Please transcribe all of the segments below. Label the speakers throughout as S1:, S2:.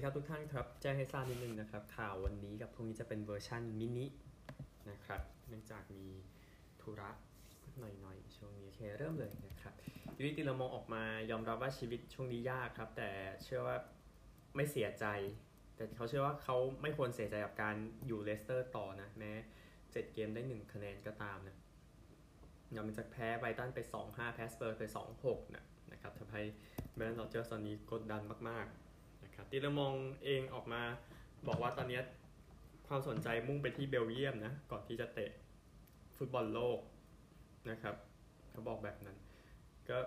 S1: ดีครับทุกท่านครับแจ้งให้ทราบนิดนึงนะครับ ข่าววันนี้กับพรุ่งนี้จะเป็นเวอร์ชั่นมินินะครับ เนื่องจากมีธุระหน่อยๆ ช่วงนี้โอเคเริ่มเลยนะครับยูริตีเลอมองส์ออกมายอมรับว่าชีวิตช่วงนี้ยากครับ แต่เชื่อว่าไม่เสียใจ แต่เขาเชื่อว่าเขาไม่ควรเสียใจกับการอยู่เลสเตอร์ต่อนะ แม้เจ็ดเกมได้หนึ่งคะแนนก็ตามนะย้อนจากแพ้ไบรท์ตันไป 2-5 แพ้สเปอร์ไป 2-6 นะนะครับทำให้เบรนแดน ร็อดเจอร์สตอนนี้กดดันมากๆ ครับตีเลอมองส์เองออกมา บอกว่าตอนนี้ความสนใจมุ่งไปที่เบลเยียมนะ ก่อนที่จะเตะฟุตบอลโลกนะครับเขาบอกแบบนั้น ก็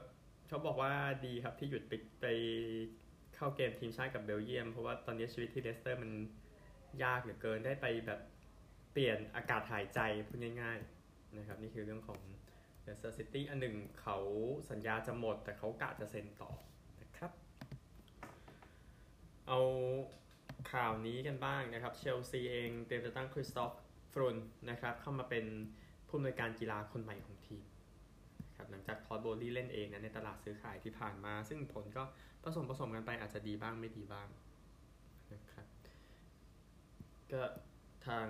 S1: เขาบอกว่าดีครับที่หยุดไปไปเข้าเกมทีมชาติกับเบลเยียม เพราะว่าตอนนี้ชีวิตที่เลสเตอร์มันยากเหลือเกินได้ไปแบบเปลี่ยนอากาศหายใจพูดง่าย ๆนะครับ นี่คือเรื่องของเลสเตอร์ซิตี้อันหนึ่งเขาสัญญาจะหมด แต่เขากะจะเซ็นต่อ เอาข่าวนี้กันบ้างนะครับเชลซีเองเตรียมจะตั้งคริสตอฟฟรุนด์นะครับเข้ามาเป็นผู้อำนวยการกีฬาคนใหม่ของทีมครับหลังจากทอดโบลี่เล่นเองนะในตลาดซื้อขายที่ผ่านมา ซึ่งผลก็ผสมผสมกันไปอาจจะดีบ้างไม่ดีบ้างนะครับก็ทาง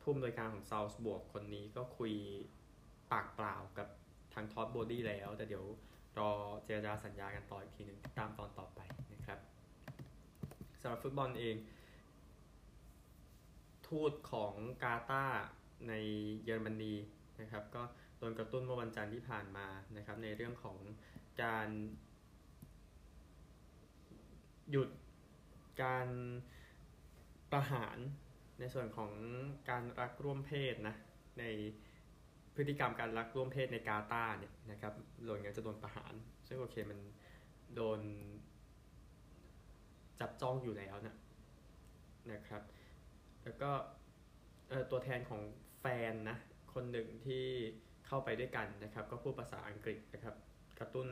S1: ผู้อำนวยการของซาวส์บวกคนนี้ก็คุยปากเปล่ากับทางทอดโบดี้แล้ว แต่เดี๋ยวรอเจรจาสัญญากันต่ออีกทีหนึ่งตามตอนต่อไป สำหรับฟุตบอลเอง ทูตของกาตาร์ในเยอรมนีนะครับ ก็โดนกระตุ้นเมื่อวันจันทร์ที่ผ่านมานะครับ ในเรื่องของการหยุดการประหารในส่วนของการรักร่วมเพศนะในพฤติกรรมการรักร่วมเพศในกาตาร์เนี่ยนะครับโดนกันจะโดนประหาร ซึ่งโอเคมันโดน จับจ้องอยู่แล้วนะนะครับ แล้วก็ตัวแทนของแฟนนะคนหนึ่งที่เข้าไปด้วยกันนะครับ ก็พูดภาษาอังกฤษนะครับ กระตุ้น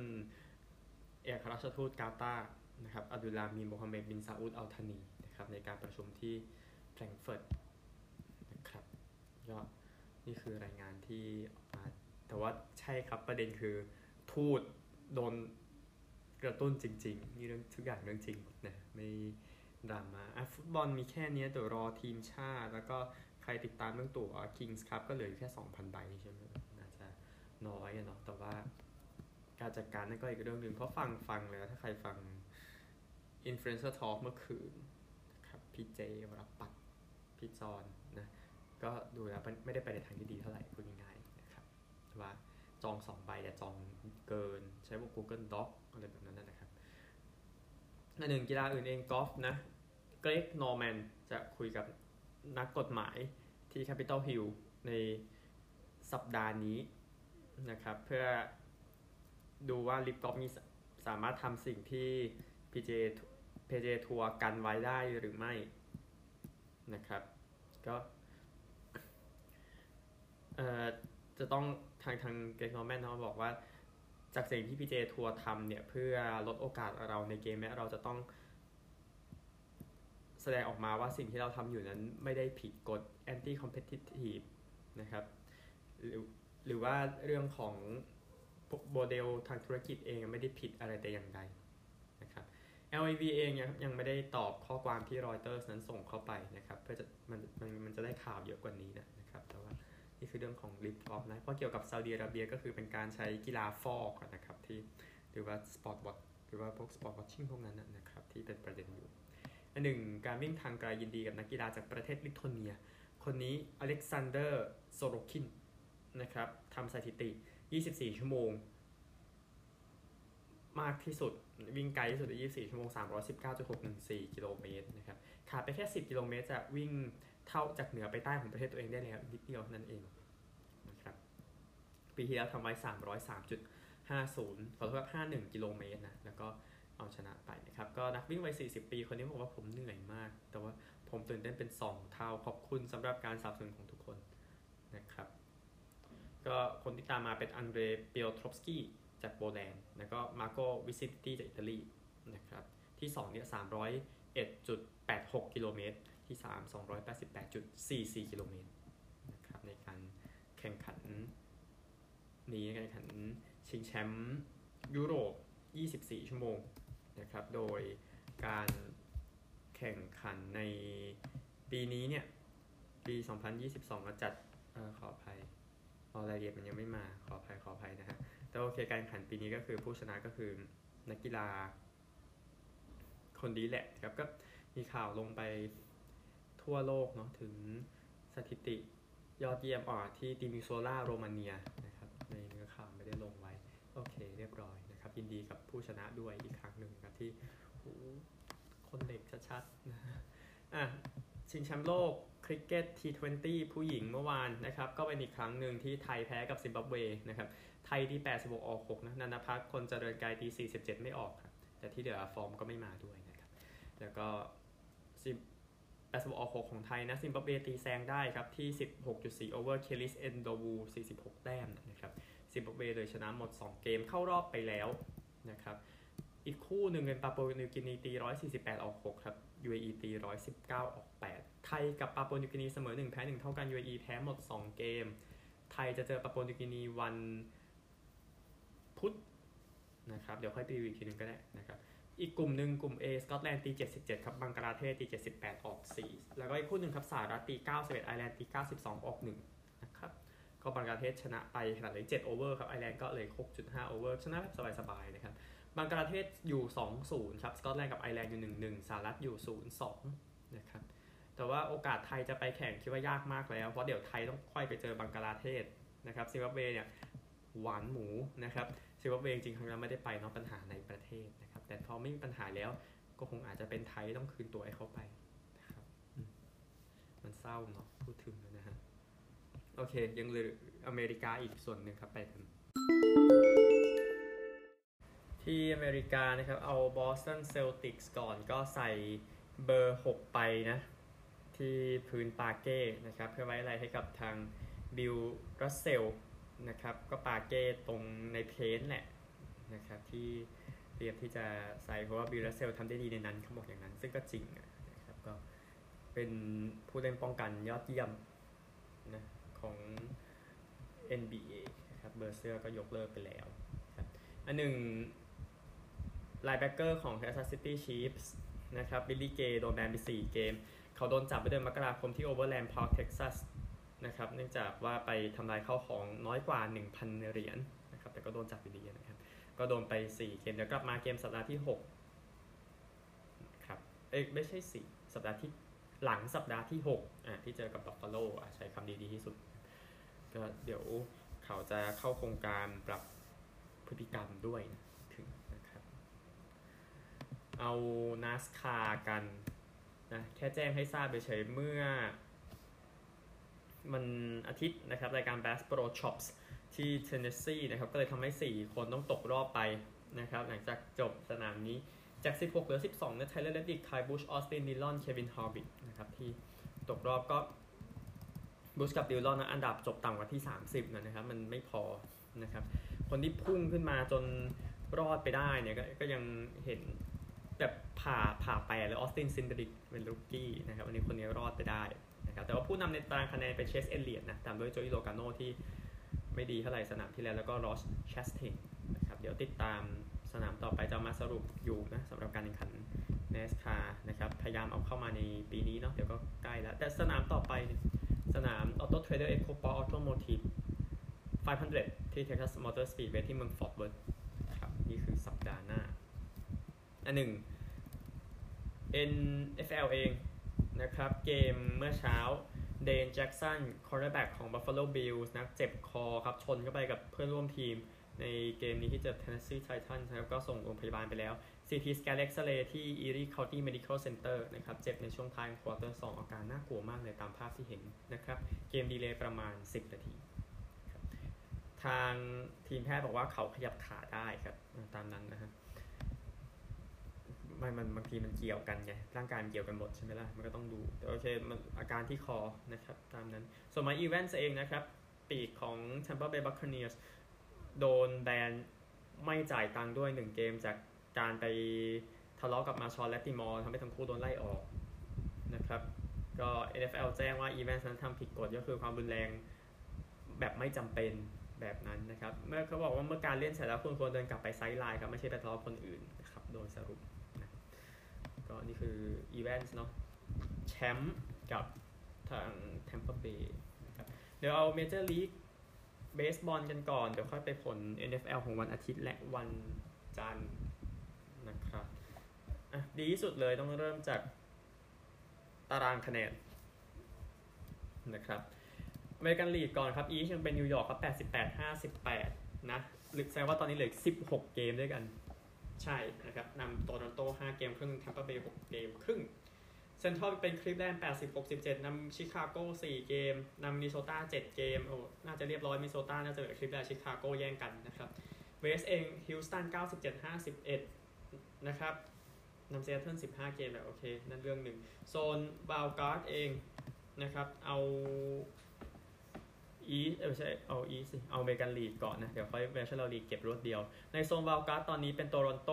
S1: เอกราชทูตกาตาร์นะครับอับดุลลามีโมฮัมเหม็ดบินซาอุดอัลธานีนะครับในการประชุมที่แฟรงก์เฟิร์ตนะครับก็นี่คือรายงานที่ออกมา แต่ว่าใช่ครับประเด็นคือทูตโดน กระตุ้นจริงๆนี่เรื่องทุกอย่างเรื่องจริงนะไม่ดราม่าอะฟุตบอลมีแค่นี้เดี๋ยวรอทีมชาติ แล้วก็ใครติดตามเรื่องตั๋ว Kings Cup ก็เหลือแค่ 2,000 ใบใช่ไหมน่าจะน้อยเนาะแต่ว่าการจัดการนั่นก็อีกเรื่องหนึ่งเพราะฟังฟังแล้วถ้าใครฟัง Influencer Talk เมื่อคืนนะครับพี่เจวรปัตพี่จอนนะก็ดูแล้วไม่ได้ไปในทางที่ดีเท่าไหร่พูดง่ายๆนะครับว่าจองสองใบแต่จองเกินใช้พวก Google Doc อะไรแบบนั้นนะครับอันหนึ่งกีฬาอื่นเองกอล์ฟนะเกรกนอร์แมนจะคุยกับนักกฎหมายที่ Capitol Hill ในสัปดาห์นี้นะครับ เพื่อดูว่า LIV Golf มีสามารถทำสิ่งที่ PJ PJ ทัวร์กันไว้ได้หรือไม่นะครับ ก็เอ่อจะต้องทางทางเกรกนอร์แมนเขาบอกว่า จากสิ่งที่ PJ ทัวร์ทำเนี่ยเพื่อลดโอกาสเราในเกมแม้เราจะต้อง แสดงออกมาว่าสิ่งที่เราทำอยู่นั้นไม่ได้ผิดกฎ anti competitive นะครับหรือหรือว่าเรื่องของโมเดลทางธุรกิจเองไม่ได้ผิดอะไรแต่อย่างใดนะครับ LIV เองยังยังไม่ได้ตอบข้อความที่รอยเตอร์นั้นส่งเข้าไปนะครับเพื่อจะมันมันมันจะได้ข่าวเยอะกว่านี้นะนะครับแต่ว่า นี่คือเรื่องของ LIV Golf นะเพราะเกี่ยวกับซาอุดิอาระเบียก็คือเป็นการใช้กีฬาฟอกนะครับที่หรือว่า sportswash หรือว่าพวก sportswashing พวกนั้นนะครับที่เป็นประเด็นอยู่อันหนึ่งการวิ่งทางไกลยินดีกับนักกีฬาจากประเทศลิทัวเนีย คนนี้อเล็กซานเดอร์โซโรคินนะครับทำสถิติ 24 ชั่วโมง มากที่สุดวิ่งไกลที่สุดใน24 ชั่วโมง 319.614 กิโลเมตรนะครับขาดไปแค่ 10 กิโลเมตรจะวิ่ง เท่าจากเหนือไปใต้ของประเทศตัวเองได้แล้วนิดเดียวนั่นเองนะครับปีที่แล้วทำไว้ 303.50ขอโทษ51 กิโลเมตรนะแล้วก็เอาชนะไปนะครับ ก็นักวิ่งวัย 40 ปีคนนี้บอกว่าผมเหนื่อยมาก แต่ว่าผมตื่นเต้นเป็น 2 เท่าขอบคุณสำหรับการสนับสนุนของทุกคนนะครับ ก็คนที่ตามมาเป็นอันเดรเปียทรอฟสกี้จากโปแลนด์แล้วก็มาร์โกวิซินตินี่จากอิตาลีนะครับ ที่ 2 เนี่ย 301.86 กิโลเมตร ที่ 3 288.44 กิโลเมตรนะครับในการแข่งขันนี้การแข่งขันชิงแชมป์ยุโรป 24 ชั่วโมงนะครับ โดยการแข่งขันในปีนี้เนี่ย ปี 2022 ก็จัดอขออภัยเอารายละเอียดมันยังไม่มา ขออภัย ขออภัยนะฮะ แต่โอเคการแข่งขันปีนี้ก็คือผู้ชนะก็คือนักกีฬาคนดีแหละครับก็มีข่าวลงไป ทั่วโลกเนาะถึงสถิติยอดเยี่ยมอ่อที่ติมิโซล่าโรมาเนียนะครับในเนื้อข่าวไม่ได้ลงไว้ โอเคเรียบร้อยนะครับ ยินดีกับผู้ชนะด้วยอีกครั้งหนึ่งครับที่คนเด็กชัดๆนะอะชิงแชมป์โลกคริกเก็ต T20 ผู้หญิงเมื่อวานนะครับ ก็เป็นอีกครั้งหนึ่งที่ไทยแพ้กับซิมบับเวนะครับ ไทยที่ 86 ออก 6 นะนันทพัฒน์คนเจริญกายตี47 ไม่ออกครับแต่ที่เหลือฟอร์มก็ไม่มาด้วยนะครับ แล้วก็ 86 ออก 6 ของไทยนะซิมบับเวตีแซงได้ครับ ที่ 16.4 over เคลิสเอนโดวู 46 แต้มนะครับซิมบับเวเลยชนะหมด 2 เกมเข้ารอบไปแล้วนะครับอีกคู่หนึ่งเป็นปาปัวนิวกินีตี 148 ออก 6 ครับ UAE ตี 119 ออก 8 ไทยกับปาปัวนิวกินีเสมอ 1 แพ้ 1 เท่ากัน UAE แพ้หมด 2 เกม ไทยจะเจอปาปัวนิวกินีวันพุธนะครับเดี๋ยวค่อยไปดูอีกทีนึงก็ได้นะครับ อีกกลุ่มหนึ่งกลุ่ม A สกอตแลนด์ตี77 ครับบังกลาเทศตี 78 ออก 4 แล้วก็อีกคู่หนึ่งครับสหรัฐตี 91 ไอร์แลนด์ตี 92 ออก 1 นะครับ ก็บังกลาเทศชนะไปขนาดเลย7 over ครับไอร์แลนด์ก็เลย 6.5 over ชนะแบบสบายๆนะครับบังกลาเทศอยู่ 2-0 ครับสกอตแลนด์กับไอร์แลนด์อยู่ 1-1 สหรัฐอยู่ 0-2 นะครับแต่ว่าโอกาสไทยจะไปแข่งคิดว่ายากมากแล้วเพราะเดี๋ยวไทยต้องค่อยไปเจอบังกลาเทศนะครับซิมบับเวเนี่ยหวานหมูนะครับ ซิมบับเวจริงๆครั้งนั้นไม่ได้ไปเนอกปัญหาในประเทศนะครับ แต่พอไม่มีปัญหาแล้วก็คงอาจจะเป็นไทยต้องคืนตั๋วให้เขาไปนะครับมมันเศร้าเนาะพูดถึงแล้วนะฮะโอเค ยังเหลืออเมริกาอีกส่วนหนึ่งครับไปกันที่อเมริกานะครับ เอาบอสตันเซลติกส์ก่อนก็ใส่เบอร์ 6 ไปนะ ที่พื้นปาร์เกต์นะครับ เพื่อไว้อะไรให้กับทางบิลรัสเซล นะครับ ก็ปาร์เกต์ตรงใน paint แหละนะครับที่เตรียมที่จะใส่เพราะว่าบิลรัสเซลทำได้ดีในนั้นเขาบอกอย่างนั้น ซึ่งก็จริงนะครับก็เป็นผู้เล่นป้องกันยอดเยี่ยมนะของ NBA นะครับเบอร์เสื้อก็ยกเลิกไปแล้วครับอันหนึ่ง linebacker ของ Kansas City Chiefs นะครับบิลลี่เกย์โดนแบนไป4เกม เขาโดนจับไปเดือนมกราคมที่ Overland Park Texas น นะครับเนื่องจากว่าไปทำลายข้าวของน้อยกว่า 1,000 เหรียญนะครับแต่ก็โดนจับอยู่ดีนะครับ ก็โดนไป 4 เกมเดี๋ยวกลับมาเกมสัปดาห์ที่6ครับเอ้ยไม่ใช่ 4 สัปดาห์ที่หลังสัปดาห์ที่6อะที่เจอกับ Buffalo อะใช้คำดีๆที่สุด ก็เดี๋ยวเขาจะเข้าโครงการปรับพฤติกรรมด้วยนะถึงนะครับ เอา NASCAR กันนะแค่แจ้งให้ทราบเฉยเมื่อ วันอาทิตย์นะครับรายการ Bass Pro Shops ที่เทนเนสซีนะครับก็เลยทำให้ 4 คนต้องตกรอบไปนะครับหลังจากจบสนามนี้จาก 16 เหลือ 12เนี่ยไทเลอร์เลดดิกไคบุชออสตินดิลอน เควิน ฮาร์วิคนะครับที่ตกรอบก็บุชกับดิลอนนะอันดับจบต่ำกว่าที่ 30นะครับมันไม่พอนะครับคนที่พุ่งขึ้นมาจนรอดไปได้เนี่ยกก็ยังเห็นแบบผ่าผ่าแปรหรือออสตินซินเดริกเป็น rookie นะครับวันนี้คนนี้รอดไปได้ นะครับแต่ว่าผู้นำในตารางคะแนนเป็นเชสเอเลียดนะตามด้วยโจอิโลกาโนที่ไม่ดีเท่าไหร่สนามที่แล้ว แล้วก็รอสแชสเทนนะครับเดี๋ยวติดตามสนามต่อไปจะมาสรุปอยู่นะสำหรับการแข่งขัน NASCAR นะครับพยายามเอาเข้ามาในปีนี้เนาะเดี๋ยวก็ใกล้แล้ว แต่สนามต่อไปสนาม Autotrader EchoPark Automotive 500 ที่ Texas Motor Speedway ที่เมืองฟอร์ w เวิร์ธครับนี่คือสัปดาห์หน้าอันหนึ่ง NFL เอง นะครับเกมเมื่อเช้าเดนแจ็กสัน cornerback ของ Buffalo Bills นะเจ็บคอครับชนเข้าไปกับเพื่อนร่วมทีม ในเกมนี้ที่เจอ Tennessee Titans นะครับก็ส่งโรงพยาบาลไปแล้ว CT scan X-ray ที่ Erie County Medical Center นะครับเจ็บในช่วงท้ายควอเตอร์2อาการน่ากลัวมากเลยตามภาพที่เห็นนะครับเกม delay ประมาณ 10 นาที ทางทีมแพทย์บอกว่าเขาขยับขาได้ครับตามนั้นนะฮะ มันมันบางทีมันเกี่ยวกันไงร่างกายมันเกี่ยวกันหมดใช่ไหมล่ะมันก็ต้องดูแต่โอเคมันอาการที่คอนะครับตามนั้นส่วน Mike Evans เองนะครับ ปีกของ Tampa Bay Buccaneers โดนแบนไม่จ่ายตังค์ด้วย 1 เกมจากการไปทะเลาะกับ Marshon Lattimore ทำให้ทั้งคู่โดนไล่ออกนะครับก็ NFL แจ้งว่าอีเวนต์นั้นทำผิดกฎก็คือความรุนแรงแบบไม่จำเป็นแบบนั้นนะครับ เมื่อเขาบอกว่าเมื่อการเล่นเสร็จแล้วคุณควรเดินกลับไป sideline ครับ ไม่ใช่ไปทะเลาะคนอื่นนะครับ โดยสรุป ก็นี่คืออีเวนต์เนาะแชมป์กับทาง Tampa Bay นะครับเดี๋ยวเอาเมเจอร์ลีกเบสบอลกันก่อน เดี๋ยวค่อยไปผล NFL ของวันอาทิตย์และวันจันทร์นะครับดีที่สุดเลยต้องเริ่มจากตารางคะแนนนะครับ American League ก่อนครับ East ยังเป็นนิวยอร์กครับ88 58 นะหรือแสดงว่าตอนนี้เหลือ 16 เกมด้วยกัน ใช่นะครับนำโตรอนโต 5 เกมครึ่งแทมเปอร์เบย์6เกมครึ่งเซนทรัลเป็นคลิฟแลนด์80 67นำชิคาโก4 เกมนำมินนิโซตา7 เกมโอ้น่าจะเรียบร้อยมินนิโซตาน่าจะเหลือคลิฟแลนด์ชิคาโกแย่งกันนะครับเวสเองฮิลสตัน97 51 นะครับนำเซาเทิล15 เกมแบบโอเค นั่นเรื่องหนึ่งโซนบาวการ์ดเองนะครับเอา อีเออไม่ใช่เอาอีสิเอาเมกันลีกก่อนนะ เดี๋ยวค่อยเวชั่นลีกเก็บรวดเดียว ในโซนวาลการ์ดตอนนี้เป็นโตลอนโต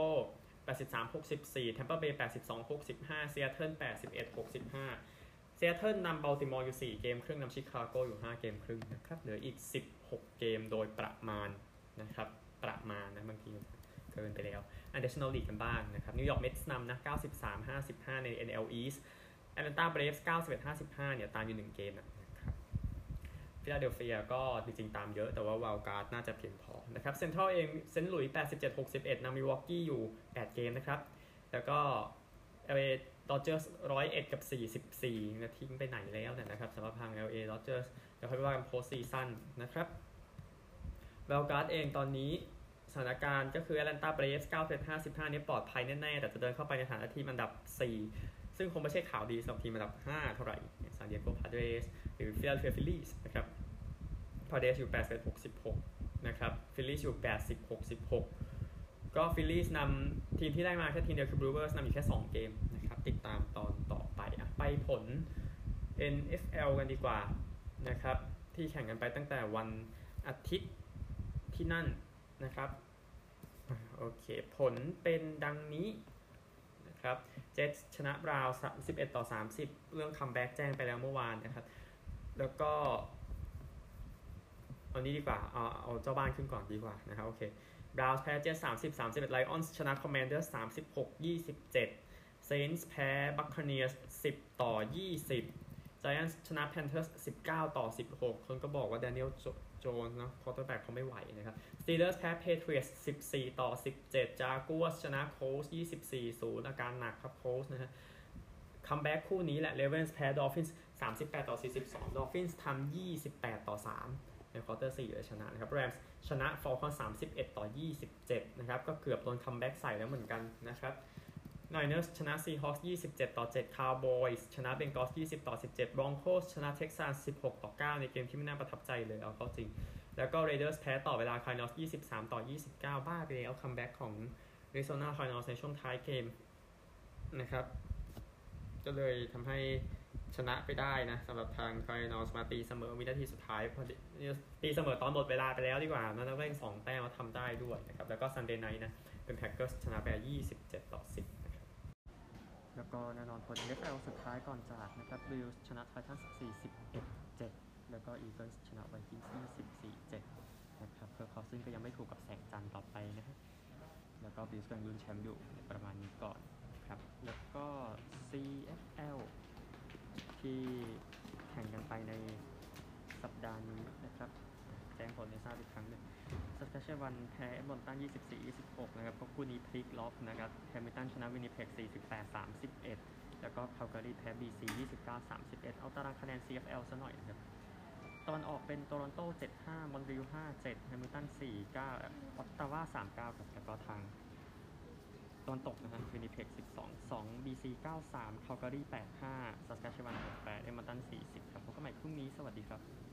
S1: 83 64แทมเปอร์เบย์82 65ซีแอตเทิล81 65ซีแอตเทิลนำบัลติมอร์อยู่ 4 เกมครึ่งนำชิคาโกอยู่ 5 เกมครึ่งนะครับ เหลืออีก 16 เกมโดยประมาณนะครับ ประมาณนะบางทีเกินไปแล้ว National League กันบ้างนะครับ นิวยอร์ก Mets นำนะ 93 55 ใน NL East แอตแลนตา Braves 91 55 เนี่ย ตามอยู่ 1 เกมนะ ฟิลาเดลเฟียก็จริงๆตามเยอะแต่ว่า wild card น่าจะเพียงพอนะครับเซนทรัลเองเซนต์หลุยส์87 61นำมิลวอกีอยู่ 8 เกมนะครับ แล้วก็ LA Dodgers 101กับ44นะทิ้งไปไหนแล้วเนี่ยนะครับสำหรับทาง LA Dodgers เดี๋ยวค่อยว่ากัน postseason นะครับ wild card เองตอนนี้สถานการณ์ก็คือแอตแลนตา Braves 91 55 นี่ปลอดภัยแน่ ๆ แต่จะเดินเข้าไปในฐานะทีมอันดับ 4 ซึ่งคงไม่ใช่ข่าวดีสำหรับทีมอันดับ 5 เท่าไหร่ซานดิเอโก Padres หรือฟิลาเดลเฟีย Phillies นะครับ Padres อยู่81 66นะครับ Phillies อยู่80 66ก็ Phillies นำทีมที่ไล่มาแค่ทีมเดียวคือ Brewers นำอยู่แค่ 2 เกมนะครับติดตามตอนต่อไปอะไปผล NFL กันดีกว่านะครับที่แข่งกันไปตั้งแต่วันอาทิตย์ที่นั่นนะครับโอเคผลเป็นดังนี้นะครับเจ็ตชนะ Browns 31ต่อ 30 เรื่อง comeback แจ้งไปแล้วเมื่อวานนะครับ แล้วก็ เอานี้ดีกว่า เอาเอาเจ้าบ้านขึ้นก่อนดีกว่านะครับโอเค Browns แพ้เจ็ดสามสิบสามสิบเอ็ด Lions ชนะ Commanders ามสิบหกยี่สิบเจ็ด Saints แพ้ Buccaneers สิบต่อยี่สิบ Giants ชนะ Panthers สิบเก้าต่อสิบหกคนก็บอกว่า Daniel Jones นะ quarterback เขาไม่ไหวนะครับ Steelers แพ้ Patriots สิบสี่ต่อสิบเจ็ด Jaguars ชนะ Colts ยี่สิบสี่ศูนย์อาการหนักครับ Colts นะฮะcomeback คู่นี้แหละ Ravens แพ้ Dolphins สามสิบแปดต่อสี่สิบสอง Dolphins ทำยี่สิบแปดต่อสาม ในควอเตอร์สี่เลยชนะนะครับ Rams ชนะ Falcons สามสิบเอ็ดต่อยี่สิบเจ็ดนะครับก็เกือบโดน comeback ใส่แล้วเหมือนกันนะครับ Niners ชนะ Seahawks ยี่สิบเจ็ดต่อเจ็ดคาวบอยส์ชนะ Bengals ยี่สิบต่อสิบเจ็ด Broncos ชนะ Texans สิบหกต่อเก้าในเกมที่ไม่น่าประทับใจเลยเอาเข้าจริง แล้วก็ Raiders แพ้ต่อเวลา Cardinals ยี่สิบสามต่อยี่สิบเก้าบ้าไปแล้ว comeback ของเรโซนาคายนอสในช่วงท้ายเกมนะครับก็เลยทำให้ ชนะไปได้นะสำหรับทาง Cardinals มาตีเสมอวินาทีสุดท้ายพอดีตีเสมอตอนหมดเวลาไปแล้วดีกว่านั่นเร่งสองแต้มมาทำได้ด้วยนะครับแล้วก็ Sunday night นะเป็น Packers ชนะไป 27 ต่อ 10แล้วก็แน่นอนผล NFL สุดท้ายก่อนจากนะครับ Bills ชนะ Titans 41 7 แล้วก็ Eagles ชนะ Vikings 24 7 นะครับเพื่อเขาซึ่งก็ยังไม่ถูกกับแสงจันทร์ต่อไปนะฮะแล้วก็ Bills กำลังลุ้นแชมป์อยู่ประมาณนี้ก่อนครับแล้วก็ CFL ที่แข่งกันไปในสัปดาห์นี้นะครับ แจ้งผลในทราบอีกครั้งหนึ่งสัสกาเชวันแพ้บอนตัน 24-26 นะครับก็คู่นี้พลิกล็อกนะครับแฮมิลตันชนะวินิเพ็ก 48-31 แล้วก็คาลการีแพ้ BC 29-31 เอาตารางคะแนน CFL ซะหน่อยนะครับตอนออกเป็นโตรอนโต 75 มอนทรีล57 แฮมิลตัน 49 ออตตาวา 39 ครับแล้วก็ทาง ตอนตกนะฮะวินนิเพก12 2 BC 93คัลการี85สัสกาชวัน68เอดมันตัน40 ครับพบกันใหม่พรุ่งนี้ สวัสดีครับ